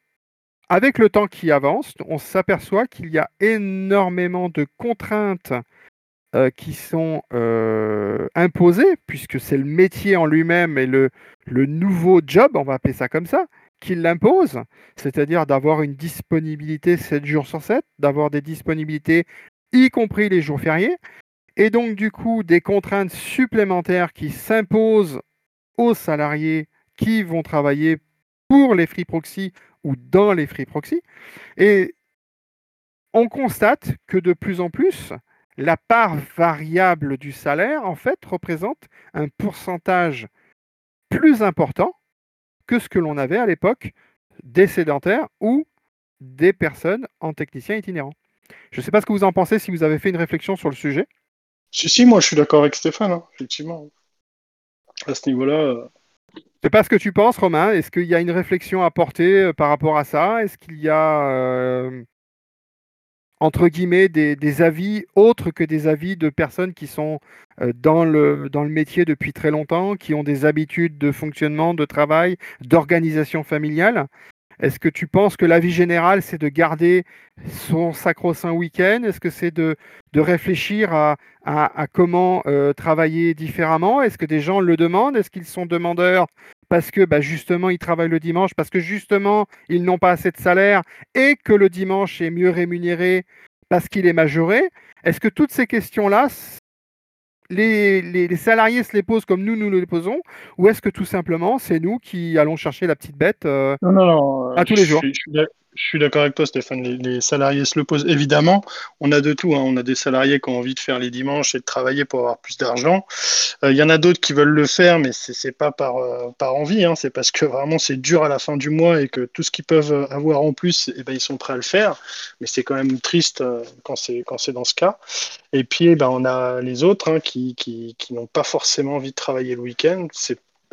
avec le temps qui avance, on s'aperçoit qu'il y a énormément de contraintes euh, qui sont imposées, puisque c'est le métier en lui-même et le, le nouveau job, on va appeler ça comme ça, qui l'impose, c'est-à-dire d'avoir une disponibilité 7 jours sur 7, d'avoir des disponibilités y compris les jours fériés, et donc du coup des contraintes supplémentaires qui s'imposent aux salariés qui vont travailler pour les free proxy ou dans les free proxy. Et on constate que de plus en plus, la part variable du salaire, en fait, représente un pourcentage plus important que ce que l'on avait à l'époque des sédentaires ou des personnes en technicien itinérant. Je ne sais pas ce que vous en pensez, si vous avez fait une réflexion sur le sujet. Si, si, moi je suis d'accord avec Stéphane, hein, effectivement. À ce niveau-là. Euh... sais pas ce que tu penses, Romain. Est-ce qu'il y a une réflexion à porter euh, par rapport à ça? Est-ce qu'il y a, euh, entre guillemets, des, avis autres que des avis de personnes qui sont euh, dans le métier depuis très longtemps, qui ont des habitudes de fonctionnement, de travail, d'organisation familiale? Est-ce que tu penses que la vie générale, c'est de garder son sacro-saint week-end? Est-ce que c'est de, réfléchir à, comment euh, travailler différemment? Est-ce que des gens le demandent? Est-ce qu'ils sont demandeurs parce que bah, justement ils travaillent le dimanche, parce que justement ils n'ont pas assez de salaire et que le dimanche est mieux rémunéré parce qu'il est majoré? Est-ce que toutes ces questions-là, les, salariés se les posent comme nous, nous les posons Ou est-ce que tout simplement, c'est nous qui allons chercher la petite bête euh, à tous les jours? je suis d'accord avec toi, Stéphane. Les, salariés se le posent. Évidemment, on a de tout. Hein. On a des salariés qui ont envie de faire les dimanches et de travailler pour avoir plus d'argent. Euh, il y en a d'autres qui veulent le faire, mais ce n'est pas par, euh, envie. Hein. C'est parce que vraiment c'est dur à la fin du mois et que tout ce qu'ils peuvent avoir en plus, eh ben, ils sont prêts à le faire. Mais c'est quand même triste euh, quand c'est dans ce cas. Et puis, eh ben, on a les autres hein, qui, n'ont pas forcément envie de travailler le week-end.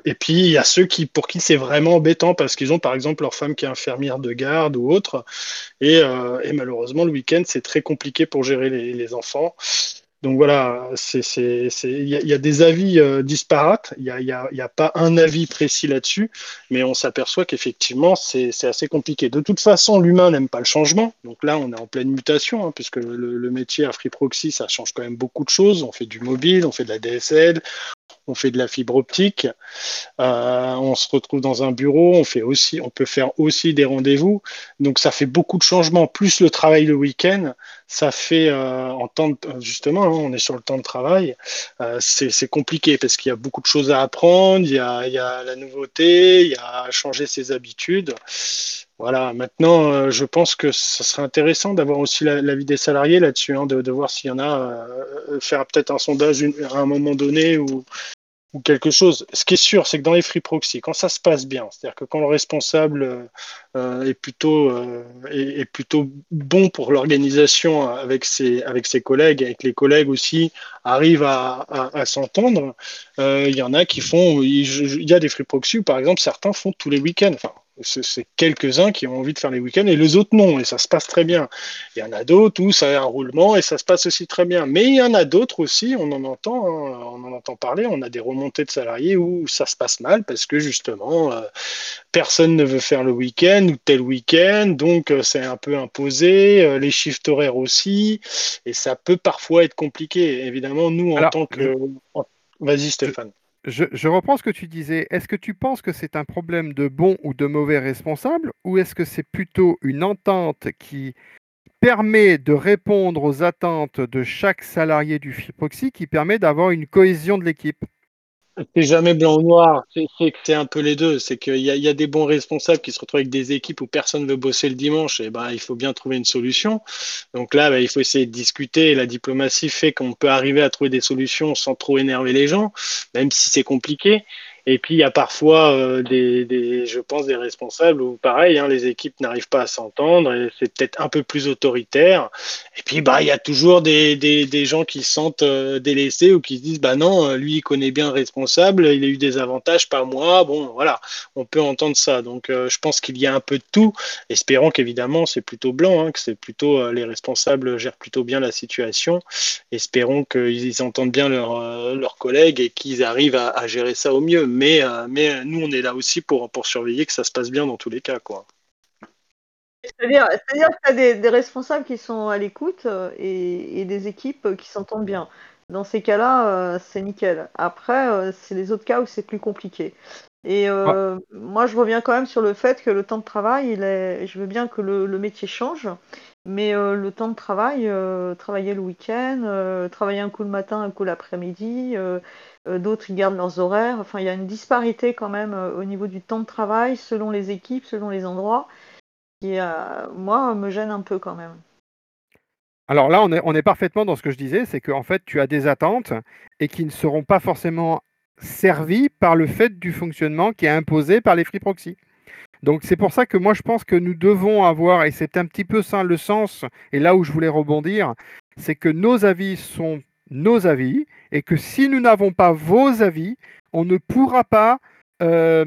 Et puis, il y a ceux qui, pour qui c'est vraiment embêtant parce qu'ils ont, par exemple, leur femme qui est infirmière de garde ou autre. Et, euh, malheureusement, le week-end, c'est très compliqué pour gérer les, enfants. Donc voilà, il y, a des avis euh, disparates, il n'y a, a, pas un avis précis là-dessus, mais on s'aperçoit qu'effectivement, c'est assez compliqué. De toute façon, l'humain n'aime pas le changement, donc là, on est en pleine mutation, hein, puisque le, métier à Free Proxy, ça change quand même beaucoup de choses. On fait du mobile, on fait de la DSL, on fait de la fibre optique, euh, on se retrouve dans un bureau, on, fait aussi, on peut faire aussi des rendez-vous. Donc ça fait beaucoup de changements, plus le travail le week-end, ça fait euh, en temps justement, hein, on est sur le temps de travail, euh, c'est compliqué parce qu'il y a beaucoup de choses à apprendre, il y a, il y a la nouveauté, il y a changer ses habitudes. Voilà, maintenant, je pense que ce serait intéressant d'avoir aussi l'avis des salariés là-dessus, hein, de, voir s'il y en a, faire peut-être un sondage à un moment donné ou quelque chose. Ce qui est sûr, c'est que dans les free proxy, quand ça se passe bien, c'est-à-dire que quand le responsable euh, est, plutôt, euh, bon pour l'organisation avec ses, avec collègues, que les collègues aussi arrivent à, s'entendre, euh, il y en a qui font, il, y a des free proxy où par exemple certains font tous les week-ends. C'est quelques-uns qui ont envie de faire les week-ends et les autres non, et ça se passe très bien. Il y en a d'autres où ça a un roulement et ça se passe aussi très bien. Mais il y en a d'autres aussi, on en entend, hein, on en entend parler, on a des remontées de salariés où ça se passe mal parce que justement, euh, personne ne veut faire le week-end ou tel week-end, donc euh, c'est un peu imposé, euh, les shifts horaires aussi, et ça peut parfois être compliqué. Évidemment, nous, en tant que... Vas-y Stéphane. Je, reprends ce que tu disais. Est-ce que tu penses que c'est un problème de bon ou de mauvais responsable ou est-ce que c'est plutôt une entente qui permet de répondre aux attentes de chaque salarié du FIPOXY qui permet d'avoir une cohésion de l'équipe? C'est jamais blanc ou noir, c'est un peu les deux. C'est qu'il y, a des bons responsables qui se retrouvent avec des équipes où personne ne veut bosser le dimanche, et ben il faut bien trouver une solution. Donc là, ben, il faut essayer de discuter. la diplomatie fait qu'on peut arriver à trouver des solutions sans trop énerver les gens, même si c'est compliqué. Et puis il y a parfois euh, des, je pense, des responsables où pareil, hein, les équipes n'arrivent pas à s'entendre et c'est peut-être un peu plus autoritaire. Et puis bah il y a toujours des, des, gens qui se sentent euh, délaissés ou qui se disent bah non, lui il connaît bien le responsable, il a eu des avantages, pas moi. Bon voilà, on peut entendre ça. Donc euh, je pense qu'il y a un peu de tout. Espérons qu'évidemment c'est plutôt blanc, hein, que c'est plutôt les responsables gèrent plutôt bien la situation. Espérons qu'ils entendent bien leurs collègues et qu'ils arrivent à gérer ça au mieux mais, euh, mais euh, nous, on est là aussi pour, pour surveiller que ça se passe bien dans tous les cas. Quoi. C'est-à-dire que tu as des, responsables qui sont à l'écoute euh, et, des équipes qui s'entendent bien. Dans ces cas-là, c'est nickel. Après, c'est les autres cas où c'est plus compliqué. Et moi, je reviens quand même sur le fait que le temps de travail, il est... je veux bien que le, métier change, mais le temps de travail, travailler le week-end, travailler un coup le matin, un coup l'après-midi, euh, d'autres ils gardent leurs horaires. Enfin, il y a une disparité quand même euh, au niveau du temps de travail selon les équipes, selon les endroits, qui, euh, moi, me gêne un peu quand même. Alors là, on est, on est parfaitement dans ce que je disais, c'est qu'en fait, tu as des attentes et qui ne seront pas forcément servies par le fait du fonctionnement qui est imposé par les free proxy. Donc c'est pour ça que moi je pense que nous devons avoir, et c'est un petit peu ça le sens, et là où je voulais rebondir, c'est que nos avis sont nos avis et que si nous n'avons pas vos avis, on ne pourra pas euh,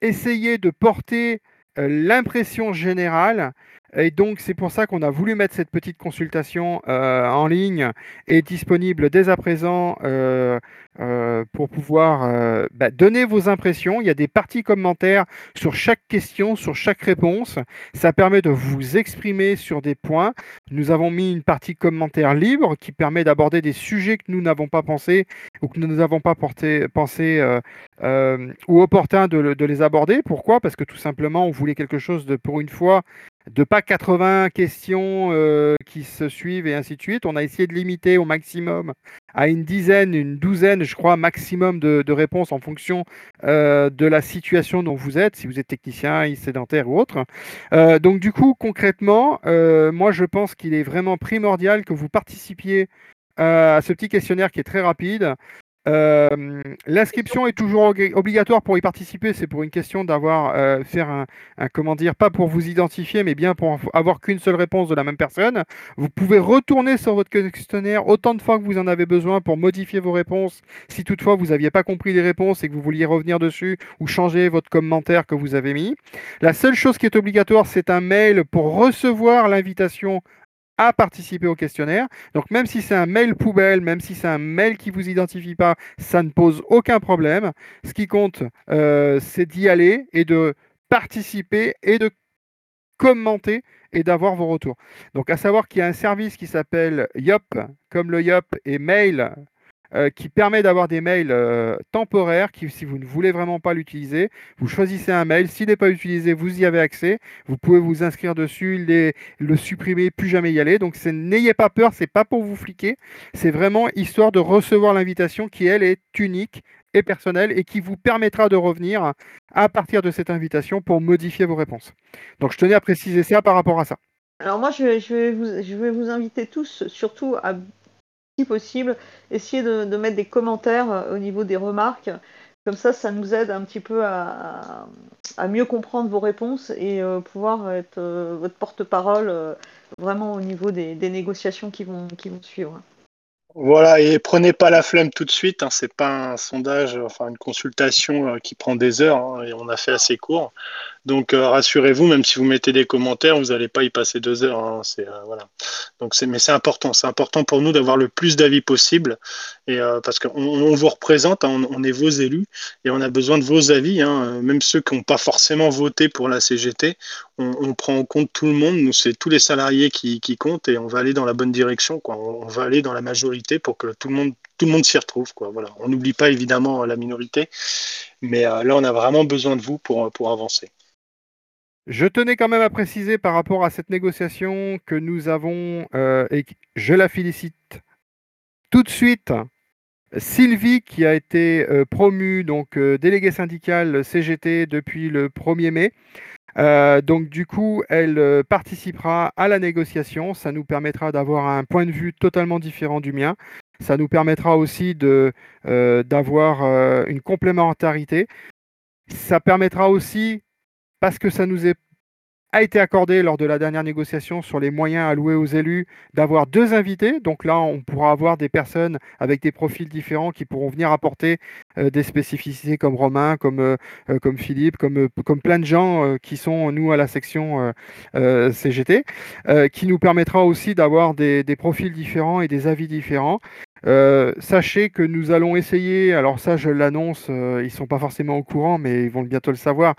essayer de porter euh, l'impression générale et donc, c'est pour ça qu'on a voulu mettre cette petite consultation euh, en ligne et disponible dès à présent euh, euh, pour pouvoir bah, donner vos impressions. Il y a des parties commentaires sur chaque question, sur chaque réponse. Ça permet de vous exprimer sur des points. Nous avons mis une partie commentaire libre qui permet d'aborder des sujets que nous n'avons pas pensé ou que nous n'avons pas porté, pensé ou opportun de, les aborder. Pourquoi? Parce que tout simplement, on voulait quelque chose pour une fois, de pas 80 questions euh, qui se suivent et ainsi de suite. On a essayé de limiter au maximum à une dizaine, une douzaine, je crois, maximum de, réponses en fonction euh, de la situation dont vous êtes, si vous êtes technicien, sédentaire ou autre. Euh, donc du coup, concrètement, moi je pense qu'il est vraiment primordial que vous participiez à ce petit questionnaire qui est très rapide. Euh, l'inscription est toujours obligatoire pour y participer. C'est pour une question d'avoir euh, faire un, comment dire, pas pour vous identifier, mais bien pour avoir qu'une seule réponse de la même personne. Vous pouvez retourner sur votre questionnaire autant de fois que vous en avez besoin pour modifier vos réponses. Si toutefois vous n'aviez pas compris les réponses et que vous vouliez revenir dessus ou changer votre commentaire que vous avez mis. La seule chose qui est obligatoire, c'est un mail pour recevoir l'invitation participer au questionnaire. Donc même si c'est un mail poubelle, même si c'est un mail qui vous identifie pas, ça ne pose aucun problème. Ce qui compte, euh, c'est d'y aller et de participer et de commenter et d'avoir vos retours. Donc à savoir qu'il y a un service qui s'appelle Yop, comme le Yop et Mail euh, qui permet d'avoir des mails euh, temporaires si vous ne voulez vraiment pas l'utiliser, vous choisissez un mail. S'il n'est pas utilisé, vous y avez accès. Vous pouvez vous inscrire dessus, le supprimer, plus jamais y aller. Donc n'ayez pas peur, c'est pas pour vous fliquer. C'est vraiment histoire de recevoir l'invitation qui, elle, est unique et personnelle et qui vous permettra de revenir à partir de cette invitation pour modifier vos réponses. Donc je tenais à préciser ça par rapport à ça. Alors moi, je vais vous inviter tous, surtout à possible, essayer de, mettre des commentaires euh, au niveau des remarques. Comme ça, ça nous aide un petit peu à, mieux comprendre vos réponses et euh, pouvoir être euh, votre porte-parole vraiment au niveau des, négociations qui vont, qui vont suivre. Voilà, et prenez pas la flemme tout de suite. Hein, c'est pas un sondage, enfin une consultation qui prend des heures. Hein, et on a fait assez court. Donc euh, rassurez-vous, même si vous mettez des commentaires, vous n'allez pas y passer deux heures. Hein, c'est euh, voilà. Donc c'est, mais c'est important. C'est important pour nous d'avoir le plus d'avis possible, et euh, parce qu'on on vous représente, hein, on, est vos élus, et on a besoin de vos avis. Hein, même ceux qui n'ont pas forcément voté pour la CGT, on, prend en compte tout le monde. Nous, c'est tous les salariés qui, comptent, et on va aller dans la bonne direction. Quoi. On, va aller dans la majorité pour que tout le monde tout le monde s'y retrouve. Voilà. On n'oublie pas évidemment la minorité, mais là, on a vraiment besoin de vous pour, pour avancer. Je tenais quand même à préciser par rapport à cette négociation que nous avons, euh, et je la félicite tout de suite, Sylvie qui a été euh, promue donc euh, déléguée syndicale CGT depuis le 1er mai. donc du coup, elle participera à la négociation. Ça nous permettra d'avoir un point de vue totalement différent du mien. Ça nous permettra aussi d'avoir une complémentarité. Ça permettra aussi parce que ça nous a été accordé lors de la dernière négociation sur les moyens alloués aux élus d'avoir deux invités. Donc là, on pourra avoir des personnes avec des profils différents qui pourront venir apporter euh, des spécificités comme Romain, comme, euh, euh, Philippe, comme, plein de gens qui sont, nous, à la section CGT, qui nous permettra aussi d'avoir des profils différents et des avis différents. Euh, sachez que nous allons essayer, alors ça je l'annonce, euh, ils sont pas forcément au courant, mais ils vont bientôt le savoir,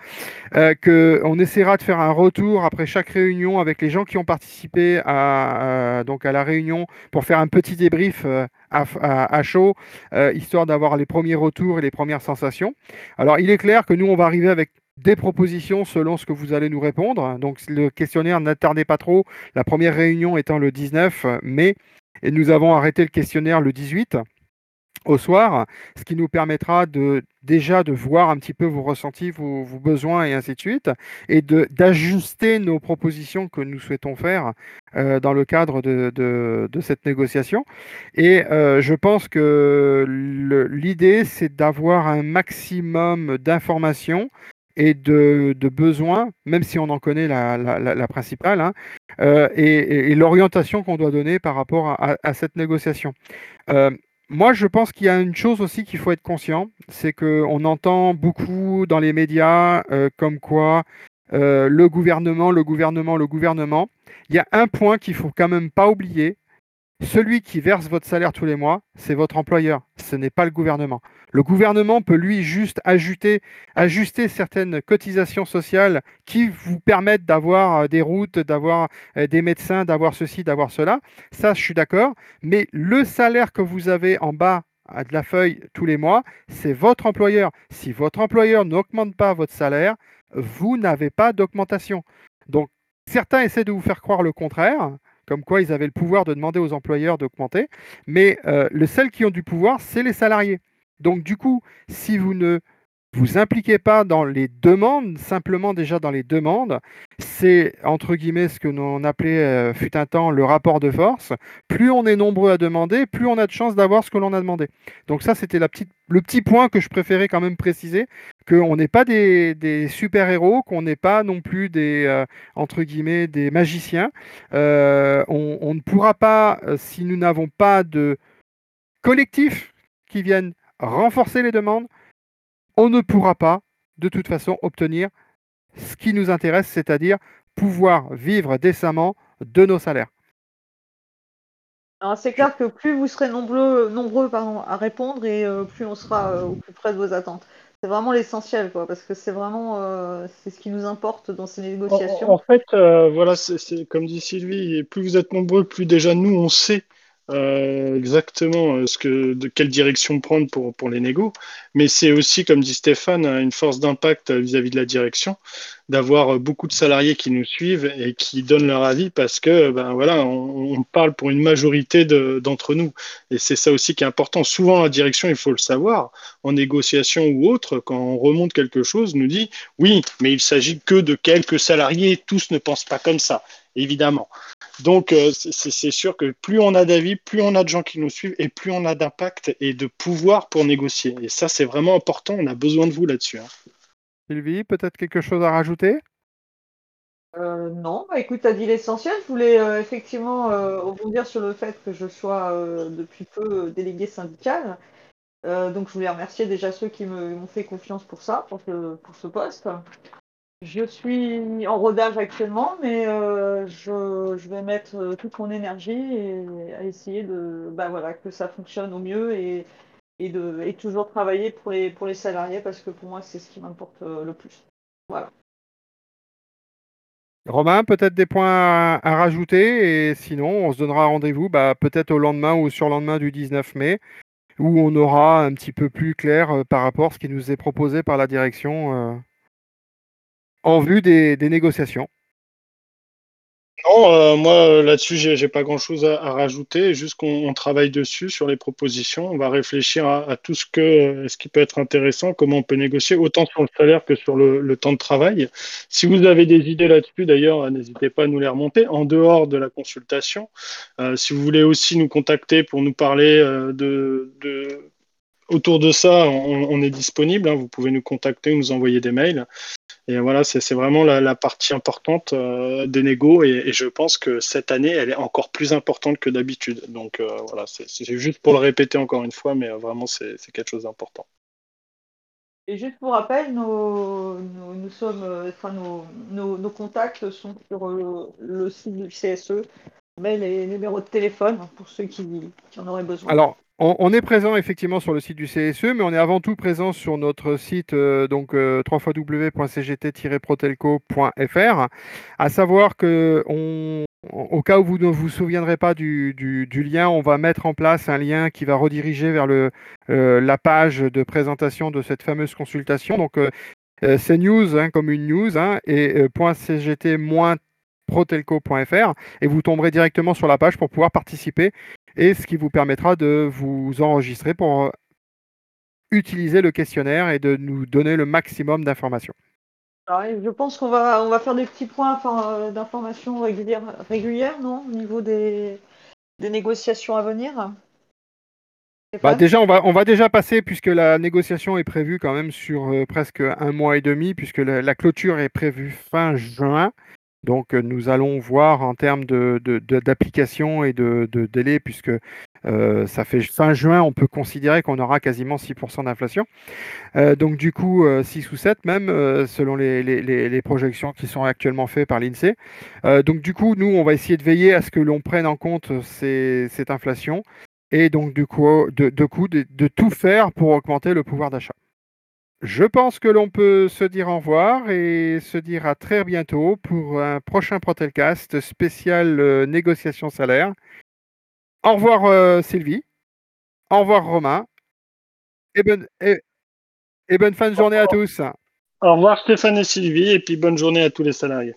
euh, qu'on essaiera de faire un retour après chaque réunion avec les gens qui ont participé à, donc à la réunion pour faire un petit débrief à, chaud, histoire d'avoir les premiers retours et les premières sensations. Alors il est clair que nous on va arriver avec des propositions selon ce que vous allez nous répondre. Donc le questionnaire, n'attardez pas trop, la première réunion étant le 19 mai. Et nous avons arrêté le questionnaire le 18 au soir, ce qui nous permettra de déjà de voir un petit peu vos ressentis, vos, besoins et ainsi de suite, et d'ajuster nos propositions que nous souhaitons faire euh, dans le cadre de, cette négociation. Et euh, je pense que l'idée, c'est d'avoir un maximum d'informations et de, besoins, même si on en connaît la, principale, hein, euh, et, l'orientation qu'on doit donner par rapport à, cette négociation. Euh, moi, je pense qu'il y a une chose aussi qu'il faut être conscient, c'est qu'on entend beaucoup dans les médias euh, comme quoi le gouvernement, le gouvernement, le gouvernement. Il y a un point qu'il faut quand même pas oublier, celui qui verse votre salaire tous les mois, c'est votre employeur, ce n'est pas le gouvernement. Le gouvernement peut lui juste ajuster, ajuster certaines cotisations sociales qui vous permettent d'avoir euh, des routes, d'avoir euh, des médecins, d'avoir ceci, d'avoir cela. Ça, je suis d'accord. Mais le salaire que vous avez en bas de la feuille tous les mois, c'est votre employeur. Si votre employeur n'augmente pas votre salaire, vous n'avez pas d'augmentation. Donc certains essaient de vous faire croire le contraire, comme quoi ils avaient le pouvoir de demander aux employeurs d'augmenter, mais euh, les seuls qui ont du pouvoir, c'est les salariés. Donc du coup, si vous ne vous impliquez pas dans les demandes, simplement déjà dans les demandes. C'est entre guillemets ce que l'on appelait euh, fut un temps le rapport de force. Plus on est nombreux à demander, plus on a de chances d'avoir ce que l'on a demandé. Donc ça, c'était le petit point que je préférais quand même préciser, qu'on n'est pas des, super-héros, qu'on n'est pas non plus des, euh, entre guillemets, des magiciens. Euh, on, ne pourra pas, si nous n'avons pas de collectif qui viennent renforcer les demandes, on ne pourra pas, de toute façon, obtenir ce qui nous intéresse, c'est-à-dire pouvoir vivre décemment de nos salaires. C'est clair que plus vous serez nombreux, nombreux à répondre et euh, plus on sera euh, au plus près de vos attentes. C'est vraiment l'essentiel, parce que c'est vraiment euh, c'est ce qui nous importe dans ces négociations. En, fait, voilà, c'est comme dit Sylvie, plus vous êtes nombreux, plus déjà nous on sait euh, exactement euh, de quelle direction prendre pour, les négos, mais c'est aussi, comme dit Stéphane, une force d'impact vis-à-vis de la direction, d'avoir beaucoup de salariés qui nous suivent et qui donnent leur avis parce que, ben voilà, on, parle pour une majorité d'entre nous. Et c'est ça aussi qui est important. Souvent, la direction, il faut le savoir, en négociation ou autre, quand on remonte quelque chose, nous dit oui, mais il s'agit que de quelques salariés, tous ne pensent pas comme ça, évidemment. Donc, euh, c'est sûr que plus on a d'avis, plus on a de gens qui nous suivent et plus on a d'impact et de pouvoir pour négocier. Et ça, c'est vraiment important. On a besoin de vous là-dessus. Hein. Sylvie, peut-être quelque chose à rajouter? Euh, non, bah, écoute, tu as dit l'essentiel. Je voulais euh, effectivement rebondir sur le fait que je sois depuis peu délégué syndical. donc je voulais remercier déjà ceux qui m'ont fait confiance pour ça, pour ce poste. Je suis en rodage actuellement, mais euh, je, vais mettre euh, toute mon énergie à essayer de, bah voilà, que ça fonctionne au mieux et, et, de, et toujours travailler pour les, pour les salariés parce que pour moi, c'est ce qui m'importe euh, le plus. Voilà. Romain, peut-être des points à, rajouter et sinon, on se donnera rendez-vous bah, peut-être au lendemain ou sur lendemain du 19 mai où on aura un petit peu plus clair par rapport à ce qui nous est proposé par la direction en vue des, négociations Non, euh, moi euh, là-dessus, j'ai pas grand-chose à, rajouter, juste qu'on travaille dessus sur les propositions. On va réfléchir à, tout ce, que, ce qui peut être intéressant, comment on peut négocier, autant sur le salaire que sur le, temps de travail. Si vous avez des idées là-dessus, d'ailleurs, n'hésitez pas à nous les remonter en dehors de la consultation. Euh, si vous voulez aussi nous contacter pour nous parler de, autour de ça, on, est disponible. Hein. vous pouvez nous contacter ou nous envoyer des mails. Et voilà, c'est vraiment la, partie importante euh, des négos. Et, je pense que cette année, elle est encore plus importante que d'habitude. Donc euh, voilà, c'est juste pour le répéter encore une fois, mais euh, vraiment, c'est quelque chose d'important. Et juste pour rappel, nos, nous sommes, enfin, nos, nos, contacts sont sur le, site du CSE, mais les numéros de téléphone pour ceux qui, qui en auraient besoin. Alors, on, est présent effectivement sur le site du CSE, mais on est avant tout présent sur notre site euh, donc euh, www.cgt-protelco.fr. À savoir que au cas où vous ne vous souviendrez pas du, lien, on va mettre en place un lien qui va rediriger vers euh, la page de présentation de cette fameuse consultation. Donc c'est news hein, comme une news hein, et .cgt- protelco.fr et vous tomberez directement sur la page pour pouvoir participer et ce qui vous permettra de vous enregistrer pour euh, utiliser le questionnaire et de nous donner le maximum d'informations. je pense qu'on va, on va faire des petits points euh, d'informations régulières, régulières, non Au niveau des, des négociations à venir? Bah déjà, on va, on va déjà passer, puisque la négociation est prévue quand même sur euh, presque un mois et demi, puisque la, clôture est prévue fin juin. Donc euh, nous allons voir en termes d'application et de, délai, puisque euh, ça fait fin juin, on peut considérer qu'on aura quasiment 6% d'inflation. Euh, donc du coup, 6 ou 7 même, selon les, projections qui sont actuellement faites par l'INSEE. donc du coup, nous, on va essayer de veiller à ce que l'on prenne en compte cette inflation et donc du coup, de tout faire pour augmenter le pouvoir d'achat. Je pense que l'on peut se dire au revoir et se dire à très bientôt pour un prochain Protelcast spécial euh, négociation salaire. Au revoir euh, Sylvie. Au revoir Romain. Et bonne, et, bonne fin de journée à tous. Au revoir Stéphane et Sylvie et puis bonne journée à tous les salariés.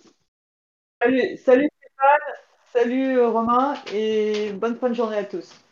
Salut, salut Stéphane, salut Romain et bonne fin de journée à tous.